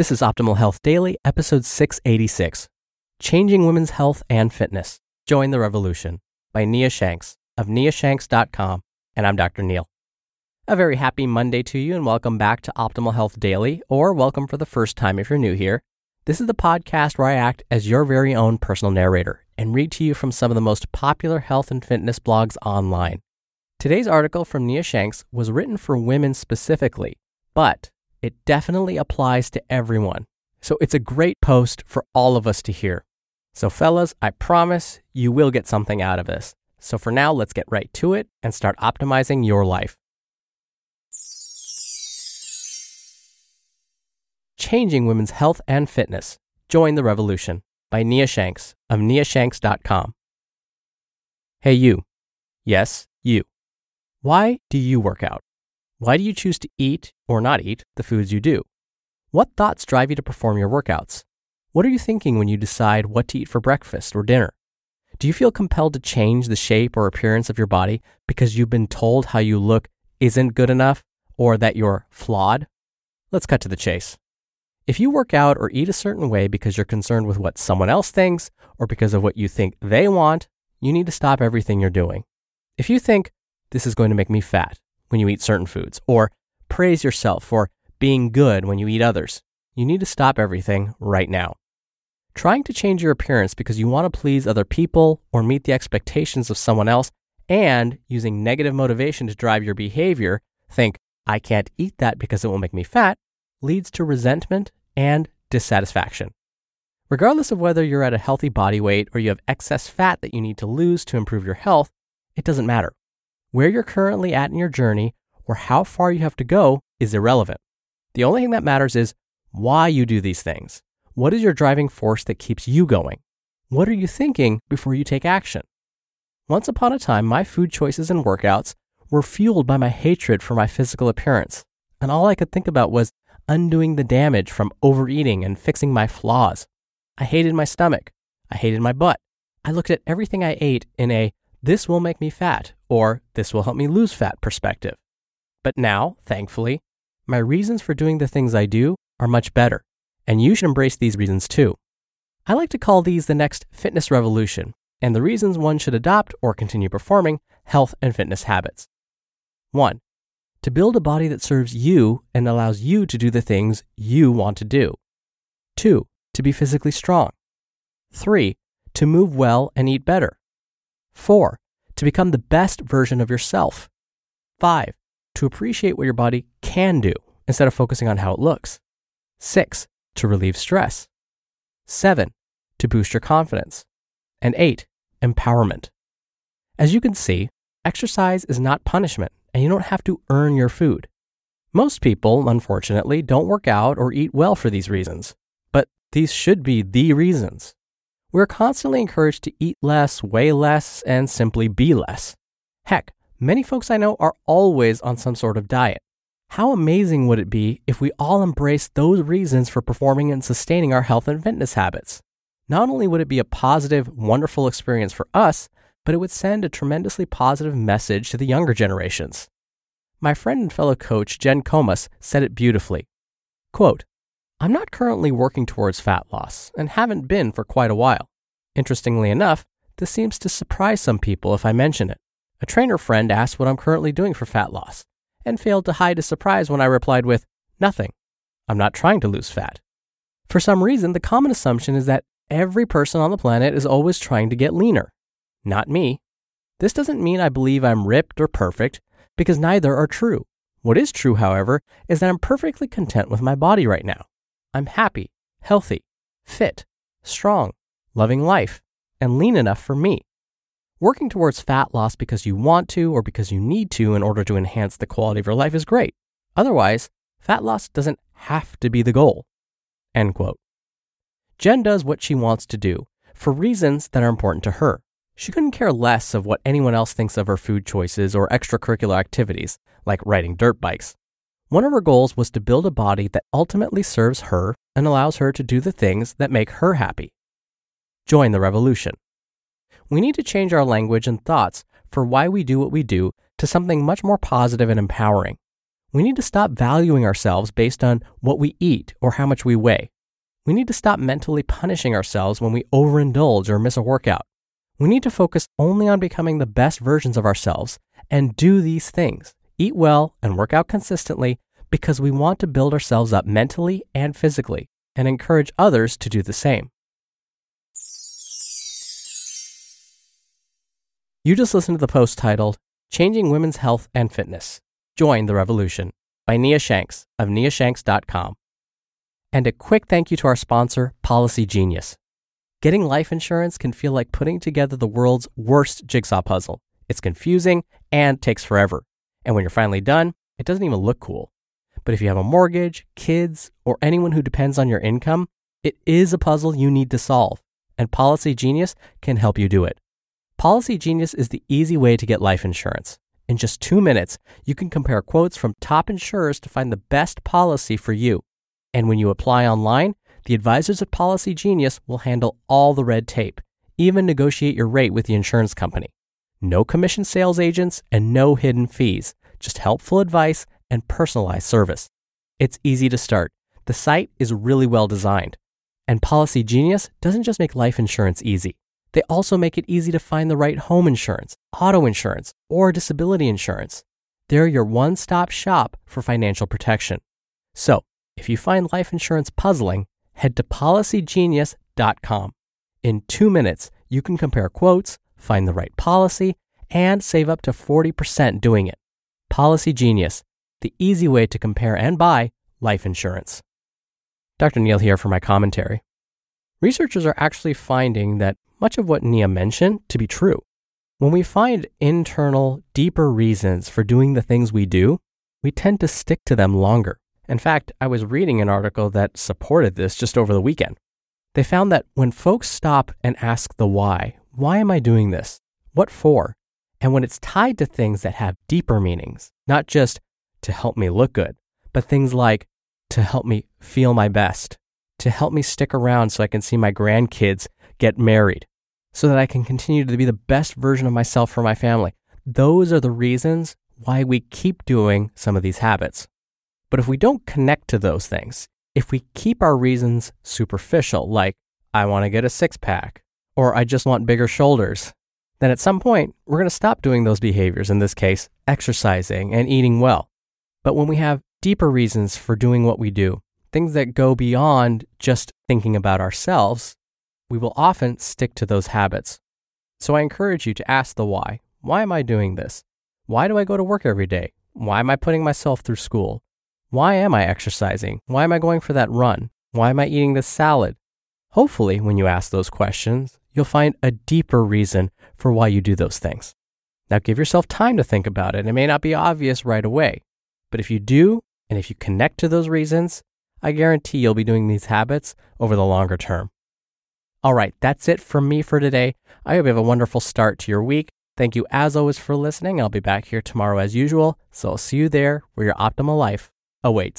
This is Optimal Health Daily, episode 686 Changing Women's Health and Fitness. Join the Revolution by Nia Shanks of niashanks.com. And I'm Dr. Neal. A very happy Monday to you, and welcome back to Optimal Health Daily, or welcome for the first time if you're new here. This is the podcast where I act as your very own personal narrator and read to you from some of the most popular health and fitness blogs online. Today's article from Nia Shanks was written for women specifically, but it definitely applies to everyone. So it's a great post for all of us to hear. So, fellas, I promise you will get something out of this. So, for now, let's get right to it and start optimizing your life. Changing Women's Health and Fitness. Join the Revolution by Nia Shanks of niashanks.com. Hey, you. Yes, you. Why do you work out? Why do you choose to eat or not eat the foods you do? What thoughts drive you to perform your workouts? What are you thinking when you decide what to eat for breakfast or dinner? Do you feel compelled to change the shape or appearance of your body because you've been told how you look isn't good enough or that you're flawed? Let's cut to the chase. If you work out or eat a certain way because you're concerned with what someone else thinks or because of what you think they want, you need to stop everything you're doing. If you think, this is going to make me fat, when you eat certain foods, or praise yourself for being good when you eat others. You need to stop everything right now. Trying to change your appearance because you want to please other people or meet the expectations of someone else and using negative motivation to drive your behavior, think, I can't eat that because it will make me fat, leads to resentment and dissatisfaction. Regardless of whether you're at a healthy body weight or you have excess fat that you need to lose to improve your health, it doesn't matter. Where you're currently at in your journey or how far you have to go is irrelevant. The only thing that matters is why you do these things. What is your driving force that keeps you going? What are you thinking before you take action? Once upon a time, my food choices and workouts were fueled by my hatred for my physical appearance, and all I could think about was undoing the damage from overeating and fixing my flaws. I hated my stomach. I hated my butt. I looked at everything I ate in a this will make me fat or this will help me lose fat perspective. But now, thankfully, my reasons for doing the things I do are much better, and you should embrace these reasons too. I like to call these the next fitness revolution and the reasons one should adopt or continue performing health and fitness habits. 1. To build a body that serves you and allows you to do the things you want to do. 2. To be physically strong. 3. To move well and eat better. 4. To become the best version of yourself. 5. To appreciate what your body can do instead of focusing on how it looks. 6. To relieve stress. 7. To boost your confidence. And 8. Empowerment. As you can see, exercise is not punishment and you don't have to earn your food. Most people, unfortunately, don't work out or eat well for these reasons, but these should be the reasons. We're constantly encouraged to eat less, weigh less, and simply be less. Heck, many folks I know are always on some sort of diet. How amazing would it be if we all embraced those reasons for performing and sustaining our health and fitness habits? Not only would it be a positive, wonderful experience for us, but it would send a tremendously positive message to the younger generations. My friend and fellow coach Jen Comas said it beautifully. Quote, I'm not currently working towards fat loss and haven't been for quite a while. Interestingly enough, this seems to surprise some people if I mention it. A trainer friend asked what I'm currently doing for fat loss and failed to hide his surprise when I replied with, Nothing. I'm not trying to lose fat. For some reason, the common assumption is that every person on the planet is always trying to get leaner. Not me. This doesn't mean I believe I'm ripped or perfect, because neither are true. What is true, however, is that I'm perfectly content with my body right now. I'm happy, healthy, fit, strong, loving life, and lean enough for me. Working towards fat loss because you want to or because you need to in order to enhance the quality of your life is great. Otherwise, fat loss doesn't have to be the goal. End quote. Jen does what she wants to do for reasons that are important to her. She couldn't care less of what anyone else thinks of her food choices or extracurricular activities, like riding dirt bikes. One of her goals was to build a body that ultimately serves her and allows her to do the things that make her happy. Join the revolution. We need to change our language and thoughts for why we do what we do to something much more positive and empowering. We need to stop valuing ourselves based on what we eat or how much we weigh. We need to stop mentally punishing ourselves when we overindulge or miss a workout. We need to focus only on becoming the best versions of ourselves and do these things eat well and work out consistently because we want to build ourselves up mentally and physically and encourage others to do the same. You just listened to the post titled Changing Women's Health and Fitness Join the Revolution by Nia Shanks of niashanks.com. And a quick thank you to our sponsor, Policy Genius. Getting life insurance can feel like putting together the world's worst jigsaw puzzle. It's confusing and takes forever. And when you're finally done, it doesn't even look cool. But if you have a mortgage, kids, or anyone who depends on your income, it is a puzzle you need to solve. And Policy Genius can help you do it. Policy Genius is the easy way to get life insurance. In just two minutes, you can compare quotes from top insurers to find the best policy for you. And when you apply online, the advisors at Policy Genius will handle all the red tape, even negotiate your rate with the insurance company. No commission sales agents and no hidden fees, just helpful advice and personalized service. It's easy to start. The site is really well designed. And Policy Genius doesn't just make life insurance easy. They also make it easy to find the right home insurance, auto insurance, or disability insurance. They're your one stop shop for financial protection. So, if you find life insurance puzzling, head to policygenius.com. In two minutes, you can compare quotes, find the right policy, and save up to 40% doing it. Policy Genius, the easy way to compare and buy life insurance. Dr. Neal here for my commentary. Researchers are actually finding that much of what Nia mentioned to be true. When we find internal, deeper reasons for doing the things we do, we tend to stick to them longer. In fact, I was reading an article that supported this just over the weekend. They found that when folks stop and ask the why, why am I doing this? What for? And when it's tied to things that have deeper meanings, not just to help me look good, but things like to help me feel my best, to help me stick around so I can see my grandkids get married, so that I can continue to be the best version of myself for my family. Those are the reasons why we keep doing some of these habits. But if we don't connect to those things, if we keep our reasons superficial, like, I want to get a six pack, or I just want bigger shoulders, then at some point, we're going to stop doing those behaviors, in this case, exercising and eating well. But when we have deeper reasons for doing what we do, things that go beyond just thinking about ourselves, we will often stick to those habits. So I encourage you to ask the why. Why am I doing this? Why do I go to work every day? Why am I putting myself through school? Why am I exercising? Why am I going for that run? Why am I eating this salad? Hopefully, when you ask those questions, you'll find a deeper reason for why you do those things. Now, give yourself time to think about it. It may not be obvious right away, but if you do, and if you connect to those reasons, I guarantee you'll be doing these habits over the longer term. All right, that's it from me for today. I hope you have a wonderful start to your week. Thank you as always for listening. I'll be back here tomorrow as usual, so I'll see you there where your optimal life awaits.